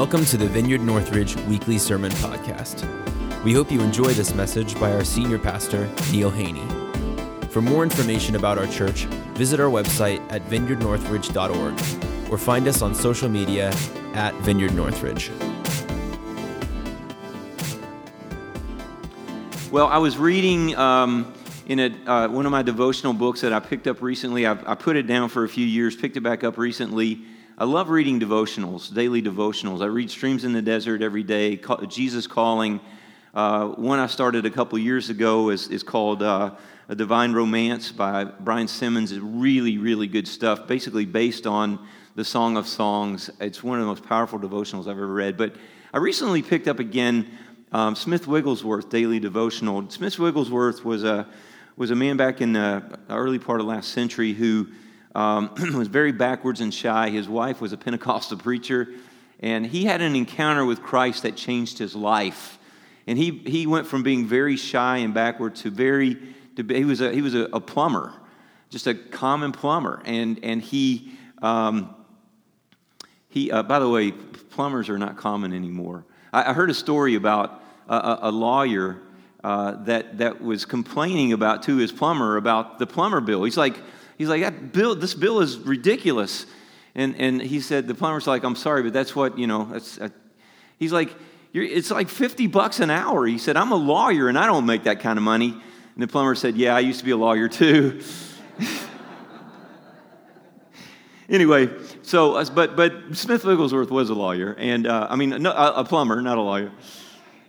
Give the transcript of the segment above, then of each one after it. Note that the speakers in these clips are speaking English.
Welcome to the Vineyard Northridge Weekly Sermon Podcast. We hope you enjoy this message by our senior pastor, Neil Haney. For more information about our church, visit our website at vineyardnorthridge.org or find us on social media at Vineyard Northridge. Well, I was reading um, in a, uh, one of my devotional books that I picked up recently. I've, I put it down for a few years, picked it back up recently. I love reading devotionals, daily devotionals. I read Streams in the Desert every day, Jesus Calling. Uh, one I started a couple years ago is, is called uh, A Divine Romance by Brian Simmons. It's really, really good stuff, basically based on the Song of Songs. It's one of the most powerful devotionals I've ever read. But I recently picked up again um, Smith Wigglesworth Daily Devotional. Smith Wigglesworth was a, was a man back in the early part of last century who um, was very backwards and shy. His wife was a Pentecostal preacher, and he had an encounter with Christ that changed his life. And he, he went from being very shy and backward to very, to be, he was, a, he was a, a, plumber, just a common plumber. And, and he, um, he uh, by the way, plumbers are not common anymore. I, I heard a story about a, a lawyer uh, that, that was complaining about to his plumber about the plumber bill. He's like, He's like, that bill, this bill is ridiculous. And, and he said, the plumber's like, I'm sorry, but that's what, you know, that's, uh, he's like, it's like 50 bucks an hour. He said, I'm a lawyer and I don't make that kind of money. And the plumber said, Yeah, I used to be a lawyer too. anyway, so, uh, but, but Smith Wigglesworth was a lawyer, and uh, I mean, no, a plumber, not a lawyer.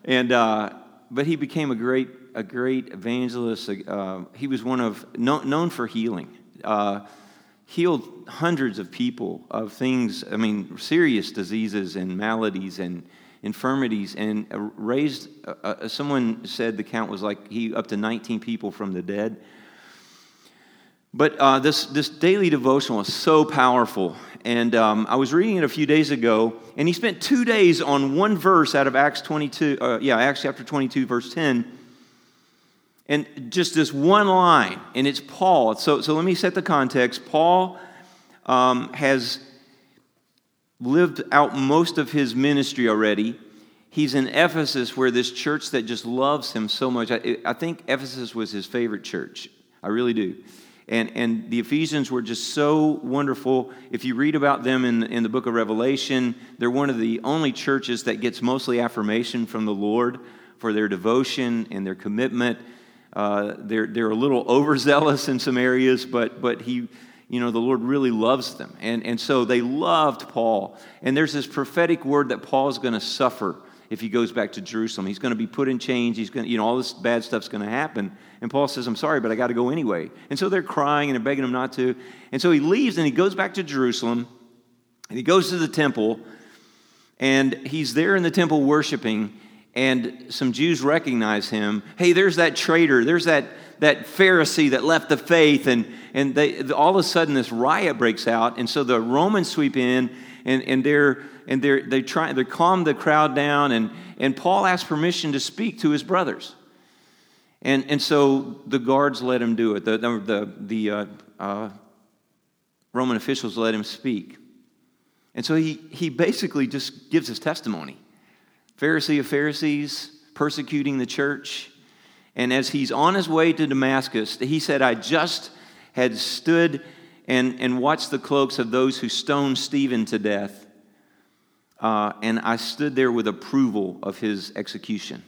And, uh, but he became a great, a great evangelist. Uh, he was one of, known for healing uh, healed hundreds of people of things, I mean, serious diseases and maladies and infirmities, and raised, uh, uh, someone said the count was like he up to 19 people from the dead. But uh, this, this daily devotional is so powerful. And um, I was reading it a few days ago, and he spent two days on one verse out of Acts 22, uh, yeah, Acts chapter 22, verse 10 and just this one line, and it's Paul. So, so let me set the context. Paul um, has lived out most of his ministry already. He's in Ephesus, where this church that just loves him so much. I, I think Ephesus was his favorite church. I really do. And, and the Ephesians were just so wonderful. If you read about them in, in the book of Revelation, they're one of the only churches that gets mostly affirmation from the Lord for their devotion and their commitment uh, they're, they're a little overzealous in some areas, but, but he, you know, the Lord really loves them. And, and so they loved Paul. And there's this prophetic word that Paul is going to suffer if he goes back to Jerusalem. He's going to be put in chains. He's going to, you know, all this bad stuff's going to happen. And Paul says, I'm sorry, but I got to go anyway. And so they're crying and they're begging him not to. And so he leaves and he goes back to Jerusalem and he goes to the temple and he's there in the temple worshiping and some Jews recognize him. Hey, there's that traitor, there's that, that Pharisee that left the faith, and, and they, all of a sudden this riot breaks out, and so the Romans sweep in, and, and they're and they're they try they calm the crowd down, and, and Paul asks permission to speak to his brothers. And, and so the guards let him do it. The, the, the uh, uh, Roman officials let him speak. And so he, he basically just gives his testimony. Pharisee of Pharisees, persecuting the church. And as he's on his way to Damascus, he said, I just had stood and, and watched the cloaks of those who stoned Stephen to death. Uh, and I stood there with approval of his execution.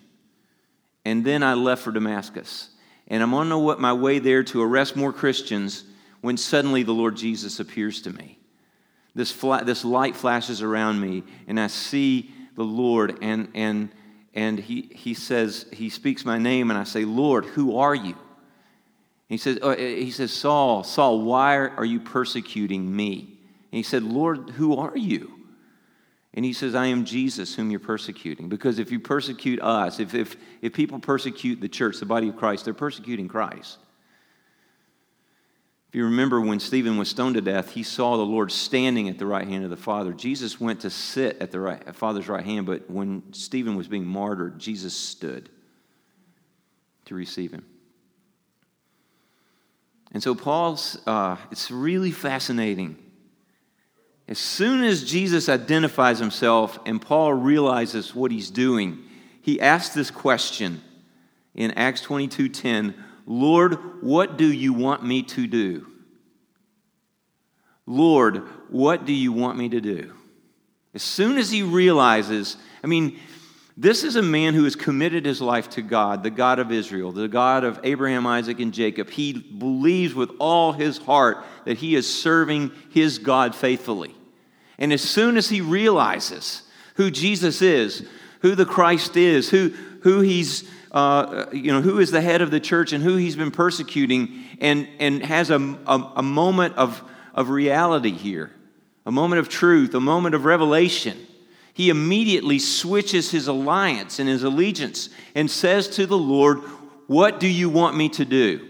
And then I left for Damascus. And I'm on my way there to arrest more Christians when suddenly the Lord Jesus appears to me. This, fla- this light flashes around me, and I see the Lord, and, and, and he, he says, he speaks my name, and I say, Lord, who are you? He says, oh, he says, Saul, Saul, why are you persecuting me? And he said, Lord, who are you? And he says, I am Jesus whom you're persecuting. Because if you persecute us, if, if, if people persecute the church, the body of Christ, they're persecuting Christ. If you remember when Stephen was stoned to death, he saw the Lord standing at the right hand of the Father. Jesus went to sit at the right, Father's right hand, but when Stephen was being martyred, Jesus stood to receive him. And so, Paul's, uh, it's really fascinating As soon as Jesus identifies himself and Paul realizes what he's doing, he asks this question in Acts 22:10, "Lord, what do you want me to do?" Lord, what do you want me to do? As soon as he realizes, I mean, this is a man who has committed his life to God, the God of Israel, the God of Abraham, Isaac, and Jacob. He believes with all his heart that he is serving his God faithfully. And as soon as he realizes who Jesus is, who the Christ is, who, who he's, uh, you know, who is the head of the church and who he's been persecuting, and, and has a, a, a moment of, of reality here, a moment of truth, a moment of revelation he immediately switches his alliance and his allegiance and says to the Lord, What do you want me to do?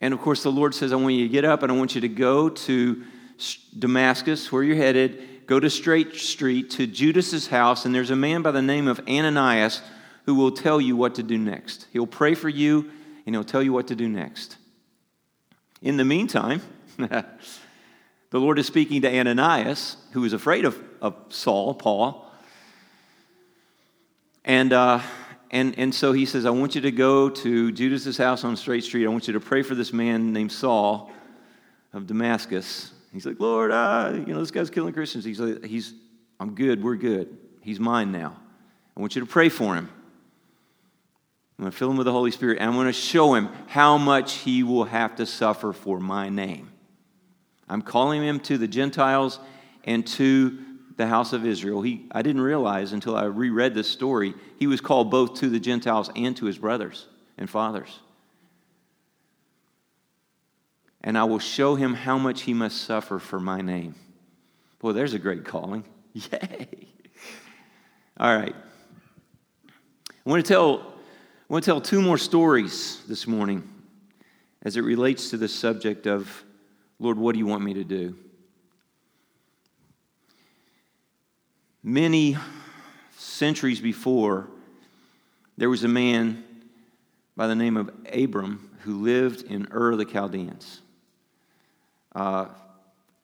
And of course, the Lord says, I want you to get up and I want you to go to Damascus, where you're headed. Go to Straight Street to Judas's house, and there's a man by the name of Ananias who will tell you what to do next. He'll pray for you and he'll tell you what to do next. In the meantime, The Lord is speaking to Ananias, who is afraid of, of Saul, Paul. And, uh, and, and so he says, I want you to go to Judas's house on Straight Street. I want you to pray for this man named Saul of Damascus. He's like, Lord, uh, you know, this guy's killing Christians. He's like, he's, I'm good. We're good. He's mine now. I want you to pray for him. I'm going to fill him with the Holy Spirit. And I'm going to show him how much he will have to suffer for my name. I'm calling him to the Gentiles and to the house of Israel. He, I didn't realize until I reread this story, he was called both to the Gentiles and to his brothers and fathers. And I will show him how much he must suffer for my name. Boy, there's a great calling. Yay. All right. I want to tell, I want to tell two more stories this morning as it relates to the subject of Lord, what do you want me to do? Many centuries before, there was a man by the name of Abram who lived in Ur of the Chaldeans. Uh,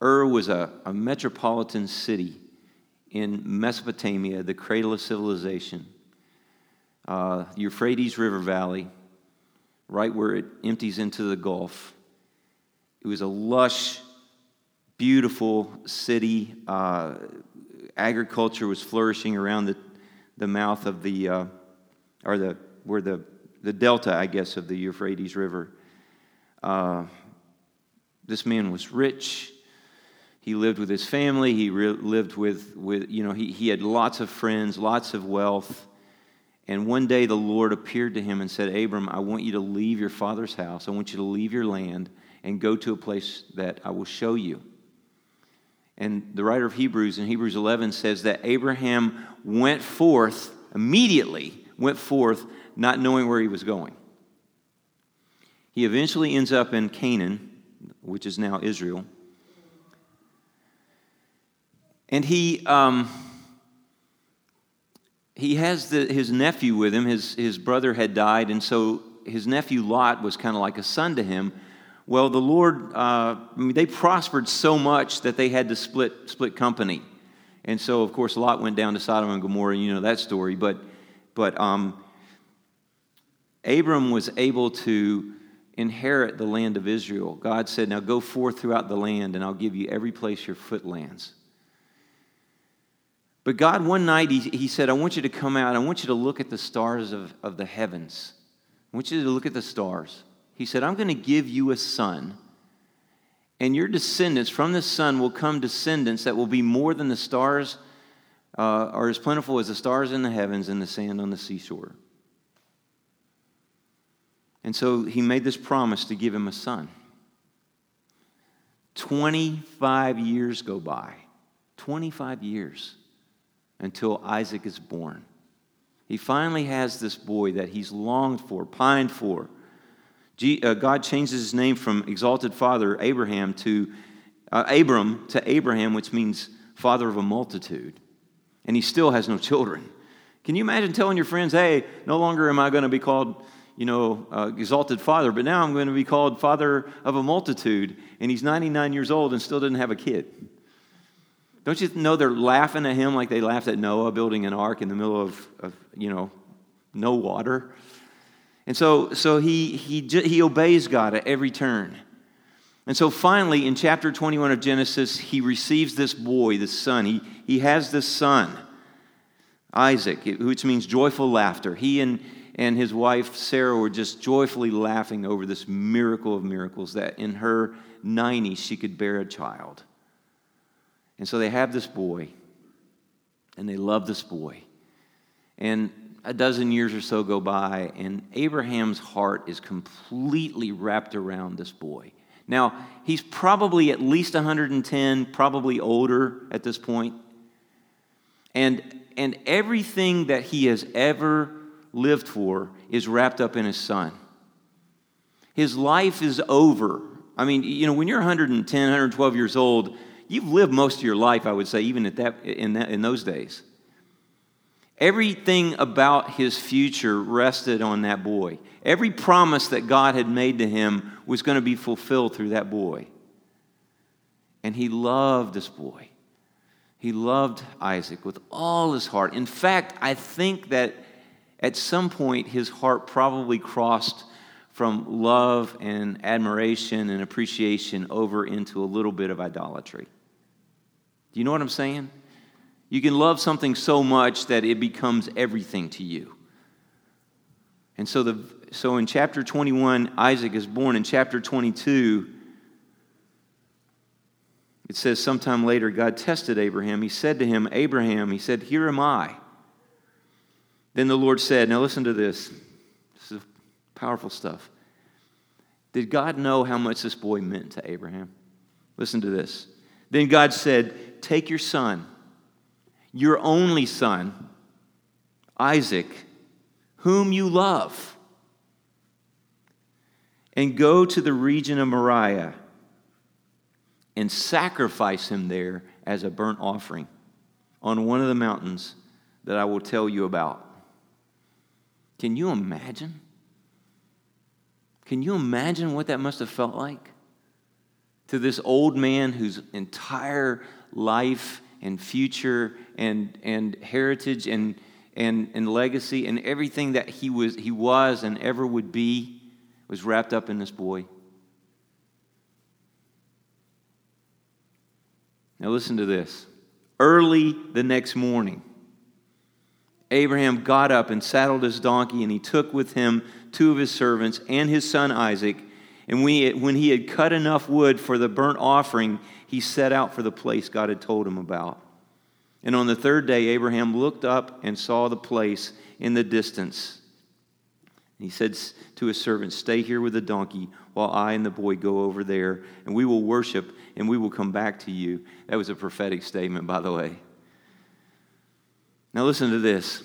Ur was a, a metropolitan city in Mesopotamia, the cradle of civilization. Uh, Euphrates River Valley, right where it empties into the Gulf. It was a lush, beautiful city. Uh, agriculture was flourishing around the, the mouth of the, uh, or the, where the, the delta, I guess, of the Euphrates River. This man was rich. He lived with his family. He re- lived with, with, you know, he, he had lots of friends, lots of wealth. And one day the Lord appeared to him and said, Abram, I want you to leave your father's house. I want you to leave your land and go to a place that I will show you. And the writer of Hebrews in Hebrews 11 says that Abraham went forth, immediately went forth, not knowing where he was going. He eventually ends up in Canaan, which is now Israel. And he, um, he has the, his nephew with him. His, his brother had died, and so his nephew Lot was kind of like a son to him. Well, the Lord, uh, I mean, they prospered so much that they had to split, split company. And so, of course, Lot went down to Sodom and Gomorrah, you know that story. But, but um, Abram was able to inherit the land of Israel. God said, Now go forth throughout the land, and I'll give you every place your foot lands. But God, one night, he, he said, I want you to come out. I want you to look at the stars of, of the heavens. I want you to look at the stars. He said, I'm going to give you a son, and your descendants from the son will come descendants that will be more than the stars, uh, are as plentiful as the stars in the heavens and the sand on the seashore. And so he made this promise to give him a son. 25 years go by. 25 years until Isaac is born. He finally has this boy that he's longed for, pined for. Uh, God changes his name from exalted father Abraham to uh, Abram to Abraham, which means father of a multitude. And he still has no children. Can you imagine telling your friends, hey, no longer am I going to be called, you know, uh, exalted father, but now I'm going to be called father of a multitude. And he's 99 years old and still didn't have a kid. Don't you know they're laughing at him like they laughed at Noah building an ark in the middle of, of you know, no water? And so, so he, he, he obeys God at every turn. And so finally, in chapter 21 of Genesis, he receives this boy, this son. He, he has this son, Isaac, which means joyful laughter. He and, and his wife, Sarah, were just joyfully laughing over this miracle of miracles that in her 90s she could bear a child. And so they have this boy, and they love this boy. And a dozen years or so go by, and Abraham's heart is completely wrapped around this boy. Now, he's probably at least 110, probably older at this point. And, and everything that he has ever lived for is wrapped up in his son. His life is over. I mean, you know, when you're 110, 112 years old, you've lived most of your life, I would say, even at that, in, that, in those days. Everything about his future rested on that boy. Every promise that God had made to him was going to be fulfilled through that boy. And he loved this boy. He loved Isaac with all his heart. In fact, I think that at some point his heart probably crossed from love and admiration and appreciation over into a little bit of idolatry. Do you know what I'm saying? You can love something so much that it becomes everything to you. And so, the, so in chapter 21, Isaac is born. In chapter 22, it says, sometime later, God tested Abraham. He said to him, Abraham, he said, Here am I. Then the Lord said, Now listen to this. This is powerful stuff. Did God know how much this boy meant to Abraham? Listen to this. Then God said, Take your son your only son, Isaac, whom you love, and go to the region of Moriah and sacrifice him there as a burnt offering on one of the mountains that I will tell you about. Can you imagine? Can you imagine what that must have felt like? To this old man whose entire life and future and, and heritage and, and, and legacy and everything that he was, he was and ever would be was wrapped up in this boy. Now, listen to this. Early the next morning, Abraham got up and saddled his donkey, and he took with him two of his servants and his son Isaac. And when he had cut enough wood for the burnt offering, he set out for the place God had told him about. And on the third day, Abraham looked up and saw the place in the distance. And He said to his servant, Stay here with the donkey while I and the boy go over there, and we will worship and we will come back to you. That was a prophetic statement, by the way. Now, listen to this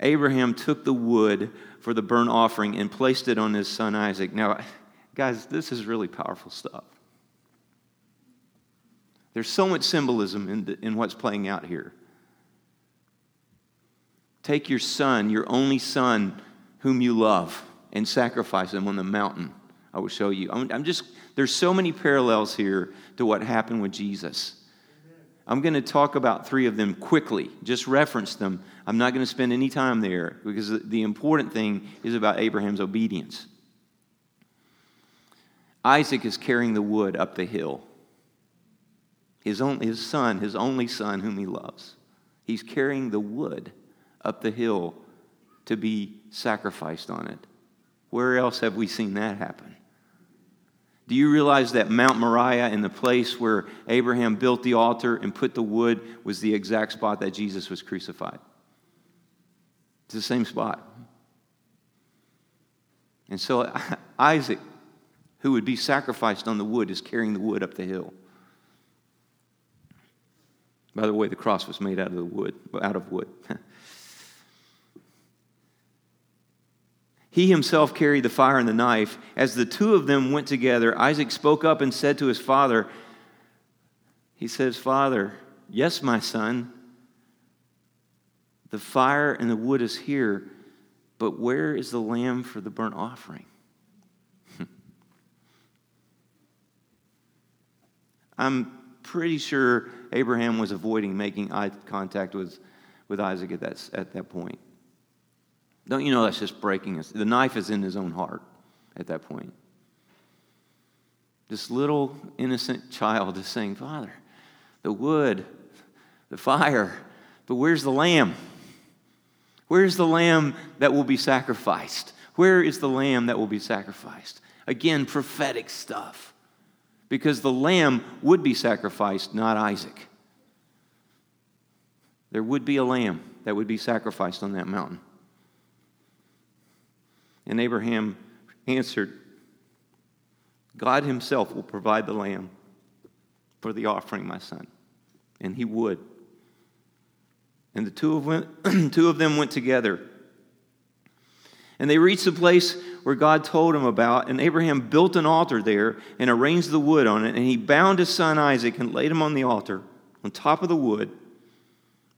Abraham took the wood for the burnt offering and placed it on his son Isaac. Now, guys, this is really powerful stuff. There's so much symbolism in, the, in what's playing out here. Take your son, your only son, whom you love, and sacrifice him on the mountain. I will show you. I'm, I'm just, there's so many parallels here to what happened with Jesus. I'm going to talk about three of them quickly, just reference them. I'm not going to spend any time there because the important thing is about Abraham's obedience. Isaac is carrying the wood up the hill his, his son, his only son, whom he loves. He's carrying the wood up the hill to be sacrificed on it. Where else have we seen that happen? Do you realize that Mount Moriah, in the place where Abraham built the altar and put the wood, was the exact spot that Jesus was crucified? It's the same spot. And so Isaac, who would be sacrificed on the wood, is carrying the wood up the hill. By the way, the cross was made out of the wood, out of wood. he himself carried the fire and the knife. As the two of them went together, Isaac spoke up and said to his father, He says, Father, yes, my son, the fire and the wood is here, But where is the lamb for the burnt offering? I'm pretty sure Abraham was avoiding making eye contact with, with Isaac at that, at that point. Don't you know that's just breaking us? The knife is in his own heart at that point. This little innocent child is saying, Father, the wood, the fire, but where's the lamb? Where's the lamb that will be sacrificed? Where is the lamb that will be sacrificed? Again, prophetic stuff. Because the lamb would be sacrificed, not Isaac. There would be a lamb that would be sacrificed on that mountain. And Abraham answered, God himself will provide the lamb for the offering, my son. And he would. And the two of, them, two of them went together. And they reached the place where God told him about, and Abraham built an altar there and arranged the wood on it. And he bound his son Isaac and laid him on the altar on top of the wood.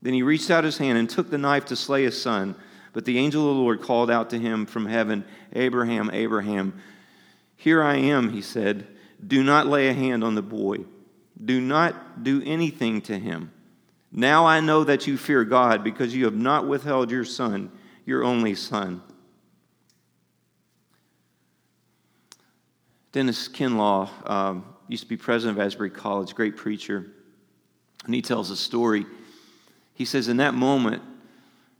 Then he reached out his hand and took the knife to slay his son. But the angel of the Lord called out to him from heaven, Abraham, Abraham. Here I am, he said. Do not lay a hand on the boy. Do not do anything to him. Now I know that you fear God because you have not withheld your son, your only son. Dennis Kinlaw um, used to be president of Asbury College, great preacher. And he tells a story. He says, In that moment,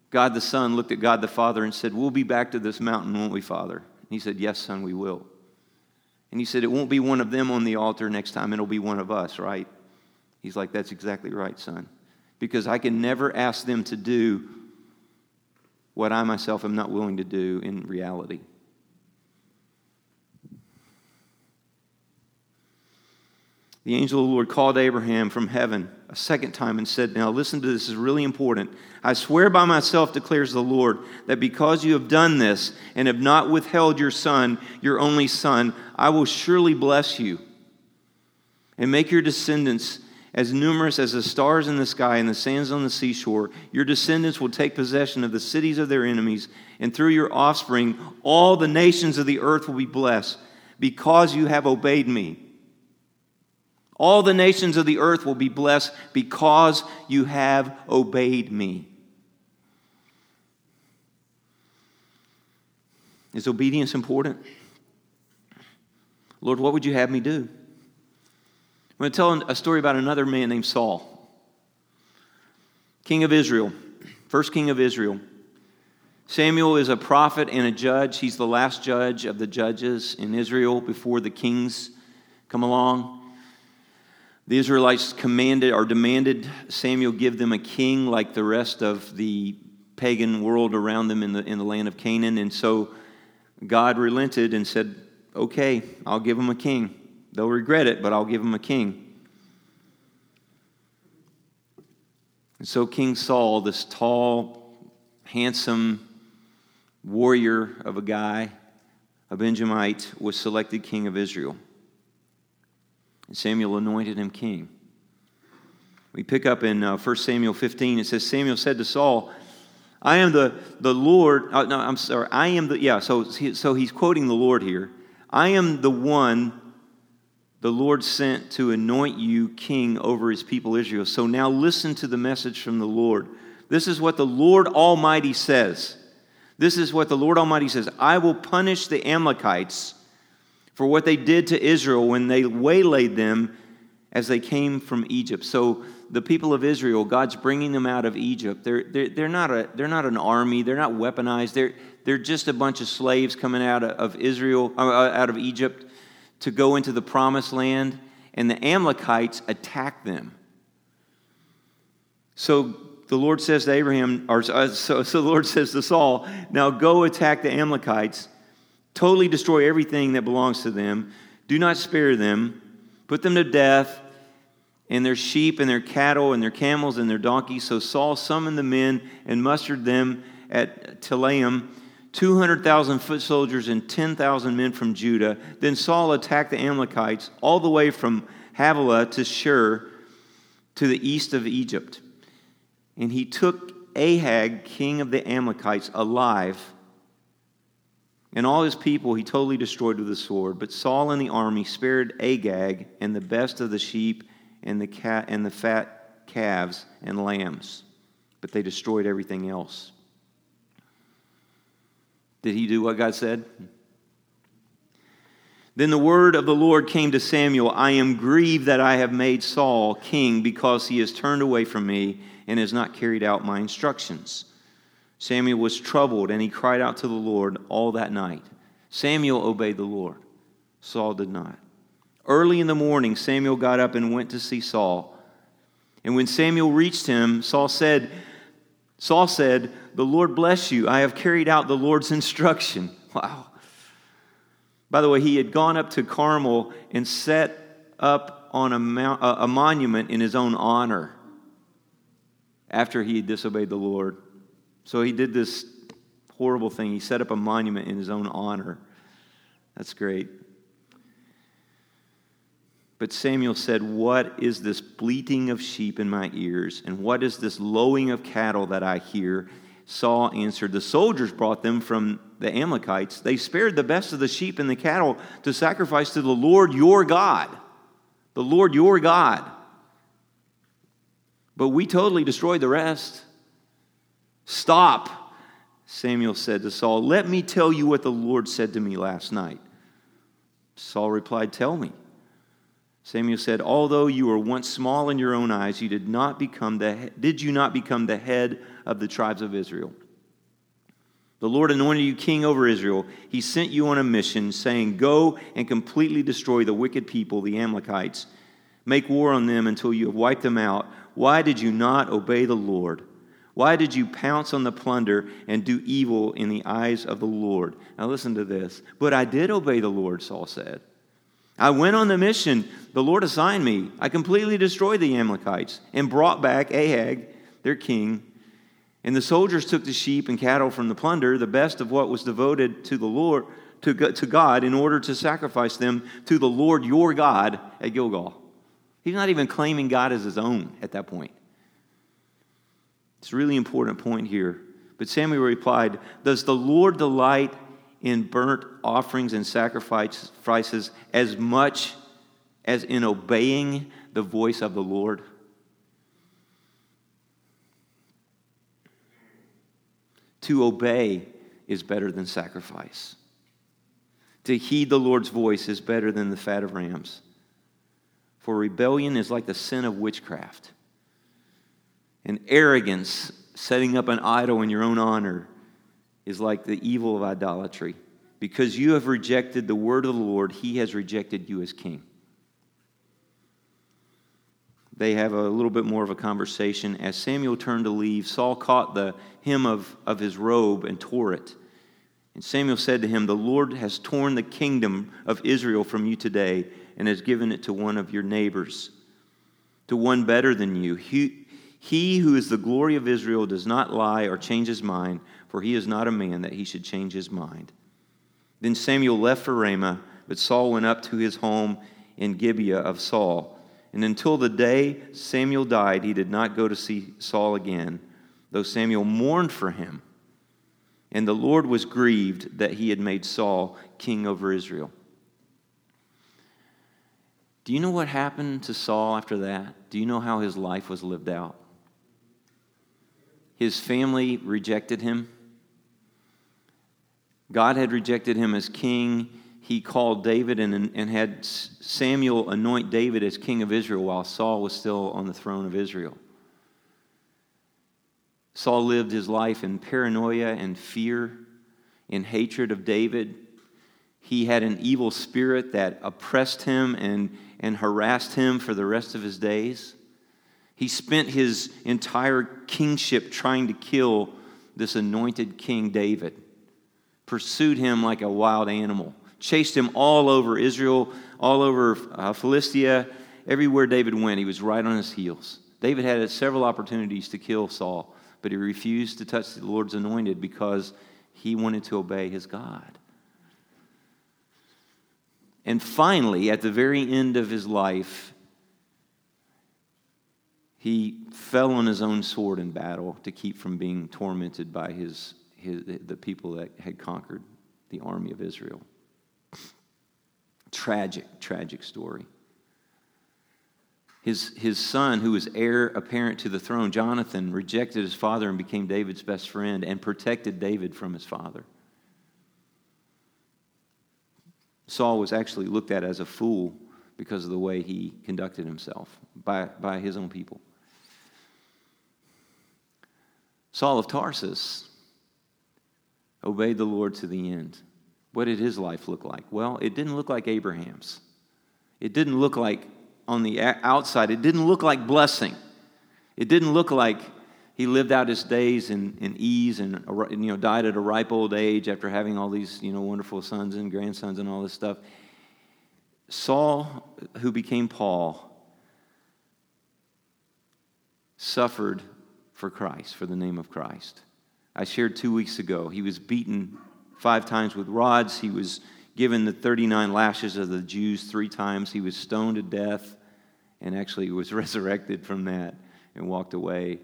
God the Son looked at God the Father and said, We'll be back to this mountain, won't we, Father? And he said, Yes, son, we will. And he said, It won't be one of them on the altar next time, it'll be one of us, right? He's like, That's exactly right, son. Because I can never ask them to do what I myself am not willing to do in reality. The angel of the Lord called Abraham from heaven a second time and said, Now listen to this, this is really important. I swear by myself, declares the Lord, that because you have done this and have not withheld your son, your only son, I will surely bless you and make your descendants as numerous as the stars in the sky and the sands on the seashore. Your descendants will take possession of the cities of their enemies, and through your offspring, all the nations of the earth will be blessed because you have obeyed me. All the nations of the earth will be blessed because you have obeyed me. Is obedience important? Lord, what would you have me do? I'm going to tell a story about another man named Saul, king of Israel, first king of Israel. Samuel is a prophet and a judge. He's the last judge of the judges in Israel before the kings come along. The Israelites commanded or demanded Samuel give them a king like the rest of the pagan world around them in the, in the land of Canaan. And so God relented and said, Okay, I'll give them a king. They'll regret it, but I'll give them a king. And so King Saul, this tall, handsome warrior of a guy, a Benjamite, was selected king of Israel. And Samuel anointed him king. We pick up in uh, 1 Samuel 15. It says, Samuel said to Saul, I am the, the Lord. Uh, no, I'm sorry. I am the, yeah, so, so he's quoting the Lord here. I am the one the Lord sent to anoint you king over his people Israel. So now listen to the message from the Lord. This is what the Lord Almighty says. This is what the Lord Almighty says I will punish the Amalekites for what they did to Israel when they waylaid them as they came from Egypt. So the people of Israel, God's bringing them out of Egypt. They're, they're, they're, not, a, they're not an army, they're not weaponized, they're, they're just a bunch of slaves coming out of Israel, uh, uh, out of Egypt to go into the promised land, and the Amalekites attack them. So the Lord says to Abraham, or uh, so, so the Lord says to Saul, Now go attack the Amalekites Totally destroy everything that belongs to them. Do not spare them. Put them to death and their sheep and their cattle and their camels and their donkeys. So Saul summoned the men and mustered them at Telaim, 200,000 foot soldiers and 10,000 men from Judah. Then Saul attacked the Amalekites all the way from Havilah to Shur to the east of Egypt. And he took Agag, king of the Amalekites, alive and all his people he totally destroyed with the sword. But Saul and the army spared Agag and the best of the sheep and the, cat, and the fat calves and lambs, but they destroyed everything else. Did he do what God said? Then the word of the Lord came to Samuel I am grieved that I have made Saul king because he has turned away from me and has not carried out my instructions. Samuel was troubled and he cried out to the Lord all that night. Samuel obeyed the Lord, Saul did not. Early in the morning, Samuel got up and went to see Saul. And when Samuel reached him, Saul said, Saul said, The Lord bless you. I have carried out the Lord's instruction. Wow. By the way, he had gone up to Carmel and set up on a, mount, a monument in his own honor after he disobeyed the Lord. So he did this horrible thing. He set up a monument in his own honor. That's great. But Samuel said, What is this bleating of sheep in my ears? And what is this lowing of cattle that I hear? Saul answered, The soldiers brought them from the Amalekites. They spared the best of the sheep and the cattle to sacrifice to the Lord your God. The Lord your God. But we totally destroyed the rest. Stop, Samuel said to Saul. Let me tell you what the Lord said to me last night. Saul replied, Tell me. Samuel said, Although you were once small in your own eyes, you did not become the did you not become the head of the tribes of Israel? The Lord anointed you king over Israel. He sent you on a mission, saying, Go and completely destroy the wicked people, the Amalekites. Make war on them until you have wiped them out. Why did you not obey the Lord? Why did you pounce on the plunder and do evil in the eyes of the Lord? Now listen to this. But I did obey the Lord, Saul said. I went on the mission the Lord assigned me. I completely destroyed the Amalekites and brought back Agag, their king. And the soldiers took the sheep and cattle from the plunder, the best of what was devoted to the Lord, to, to God, in order to sacrifice them to the Lord your God at Gilgal. He's not even claiming God as his own at that point. It's a really important point here. But Samuel replied, Does the Lord delight in burnt offerings and sacrifices as much as in obeying the voice of the Lord? To obey is better than sacrifice. To heed the Lord's voice is better than the fat of rams. For rebellion is like the sin of witchcraft and arrogance, setting up an idol in your own honor, is like the evil of idolatry. Because you have rejected the word of the Lord, he has rejected you as king. They have a little bit more of a conversation. As Samuel turned to leave, Saul caught the hem of, of his robe and tore it. And Samuel said to him, The Lord has torn the kingdom of Israel from you today and has given it to one of your neighbors, to one better than you. He, he who is the glory of Israel does not lie or change his mind, for he is not a man that he should change his mind. Then Samuel left for Ramah, but Saul went up to his home in Gibeah of Saul. And until the day Samuel died, he did not go to see Saul again, though Samuel mourned for him. And the Lord was grieved that he had made Saul king over Israel. Do you know what happened to Saul after that? Do you know how his life was lived out? His family rejected him. God had rejected him as king. He called David and, and had Samuel anoint David as king of Israel while Saul was still on the throne of Israel. Saul lived his life in paranoia and fear, in hatred of David. He had an evil spirit that oppressed him and, and harassed him for the rest of his days. He spent his entire kingship trying to kill this anointed King David, pursued him like a wild animal, chased him all over Israel, all over uh, Philistia. Everywhere David went, he was right on his heels. David had several opportunities to kill Saul, but he refused to touch the Lord's anointed because he wanted to obey his God. And finally, at the very end of his life, he fell on his own sword in battle to keep from being tormented by his, his, the people that had conquered the army of Israel. Tragic, tragic story. His, his son, who was heir apparent to the throne, Jonathan, rejected his father and became David's best friend and protected David from his father. Saul was actually looked at as a fool because of the way he conducted himself by, by his own people. Saul of Tarsus obeyed the Lord to the end. What did his life look like? Well, it didn't look like Abraham's. It didn't look like, on the outside, it didn't look like blessing. It didn't look like he lived out his days in, in ease and you know, died at a ripe old age after having all these you know, wonderful sons and grandsons and all this stuff. Saul, who became Paul, suffered for Christ, for the name of Christ. I shared two weeks ago. He was beaten five times with rods. He was given the 39 lashes of the Jews three times. He was stoned to death and actually was resurrected from that and walked away.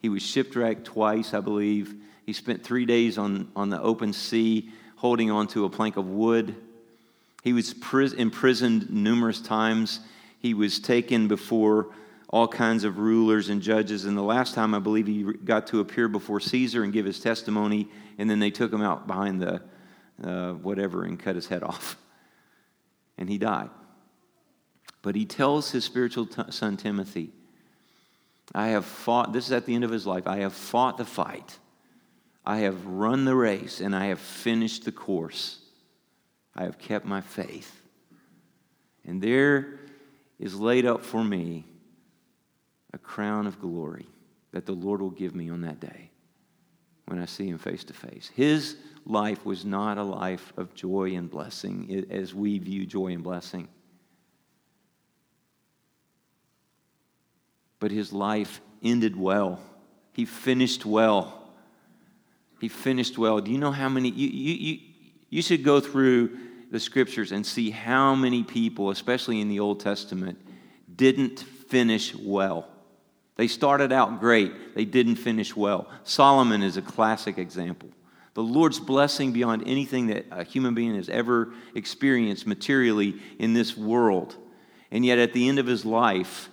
He was shipwrecked twice, I believe. He spent three days on, on the open sea holding onto a plank of wood. He was imprisoned numerous times. He was taken before all kinds of rulers and judges. And the last time, I believe, he got to appear before Caesar and give his testimony, and then they took him out behind the uh, whatever and cut his head off. And he died. But he tells his spiritual t- son Timothy, I have fought, this is at the end of his life, I have fought the fight. I have run the race and I have finished the course. I have kept my faith. And there is laid up for me a crown of glory that the Lord will give me on that day when I see him face to face. His life was not a life of joy and blessing as we view joy and blessing. But his life ended well. He finished well. He finished well. Do you know how many? You, you, you, you should go through the scriptures and see how many people, especially in the Old Testament, didn't finish well. They started out great, they didn't finish well. Solomon is a classic example. The Lord's blessing beyond anything that a human being has ever experienced materially in this world. And yet, at the end of his life,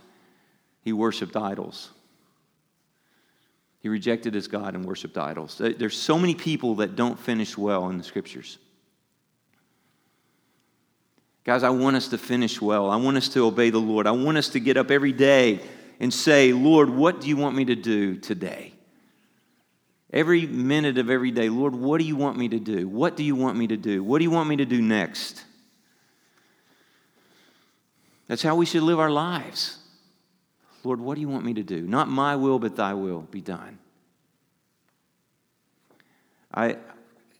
he worshiped idols. He rejected his God and worshiped idols. There's so many people that don't finish well in the scriptures. Guys, I want us to finish well. I want us to obey the Lord. I want us to get up every day and say, Lord, what do you want me to do today? Every minute of every day, Lord, what do you want me to do? What do you want me to do? What do you want me to do next? That's how we should live our lives. Lord, what do you want me to do? Not my will, but thy will be done. I,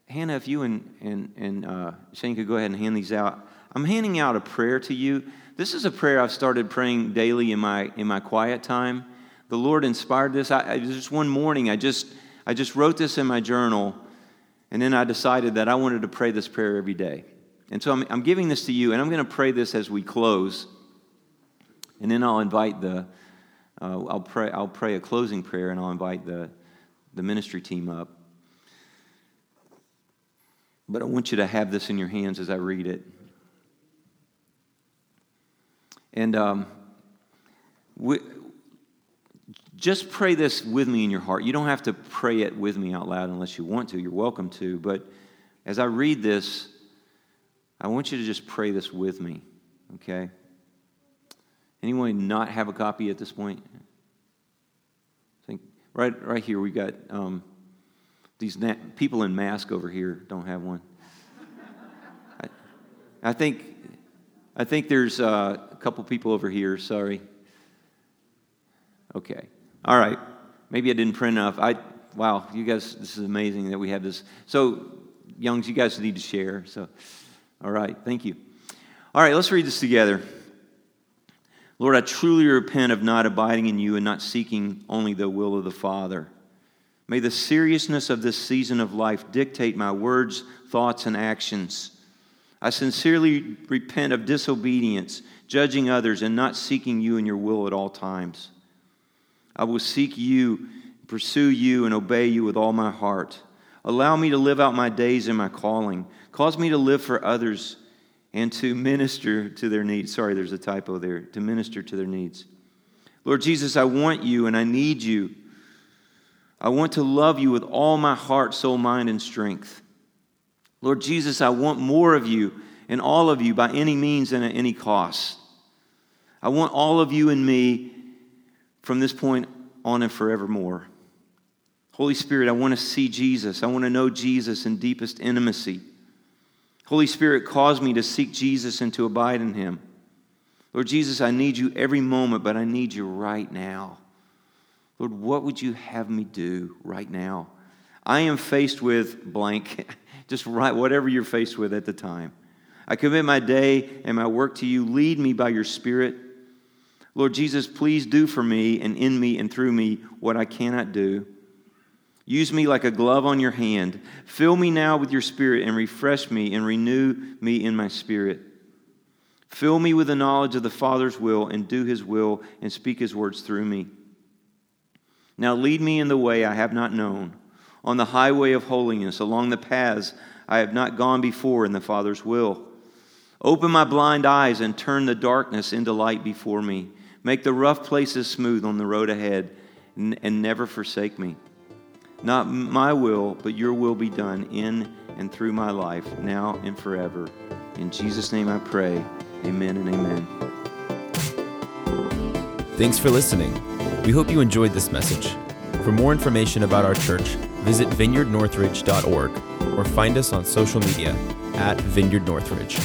Hannah, if you and, and, and uh, Shane could go ahead and hand these out. I'm handing out a prayer to you. This is a prayer I've started praying daily in my, in my quiet time. The Lord inspired this. I, I, just one morning, I just, I just wrote this in my journal, and then I decided that I wanted to pray this prayer every day. And so I'm, I'm giving this to you, and I'm going to pray this as we close. And then I'll invite the, uh, I'll, pray, I'll pray a closing prayer, and I'll invite the, the ministry team up. But I want you to have this in your hands as I read it. And um, we, just pray this with me in your heart. You don't have to pray it with me out loud unless you want to. You're welcome to. But as I read this, I want you to just pray this with me, okay? Anyone not have a copy at this point? I think right, right here we got um, these na- people in mask over here don't have one. I, I think I think there's uh, a couple people over here. Sorry. Okay. All right. Maybe I didn't print enough. I wow, you guys, this is amazing that we have this. So, youngs, you guys need to share. So, all right. Thank you. All right. Let's read this together. Lord, I truly repent of not abiding in you and not seeking only the will of the Father. May the seriousness of this season of life dictate my words, thoughts, and actions. I sincerely repent of disobedience, judging others, and not seeking you and your will at all times. I will seek you, pursue you, and obey you with all my heart. Allow me to live out my days in my calling. Cause me to live for others and to minister to their needs. Sorry, there's a typo there. To minister to their needs. Lord Jesus, I want you and I need you. I want to love you with all my heart, soul, mind, and strength. Lord Jesus, I want more of you and all of you by any means and at any cost. I want all of you and me from this point on and forevermore. Holy Spirit, I want to see Jesus. I want to know Jesus in deepest intimacy. Holy Spirit, cause me to seek Jesus and to abide in him. Lord Jesus, I need you every moment, but I need you right now. Lord, what would you have me do right now? I am faced with blank, just write whatever you're faced with at the time. I commit my day and my work to you. Lead me by your Spirit. Lord Jesus, please do for me and in me and through me what I cannot do. Use me like a glove on your hand. Fill me now with your spirit and refresh me and renew me in my spirit. Fill me with the knowledge of the Father's will and do his will and speak his words through me. Now lead me in the way I have not known, on the highway of holiness, along the paths I have not gone before in the Father's will. Open my blind eyes and turn the darkness into light before me. Make the rough places smooth on the road ahead and never forsake me. Not my will, but your will be done in and through my life, now and forever. In Jesus' name I pray. Amen and amen. Thanks for listening. We hope you enjoyed this message. For more information about our church, visit vineyardnorthridge.org or find us on social media at Vineyard Northridge.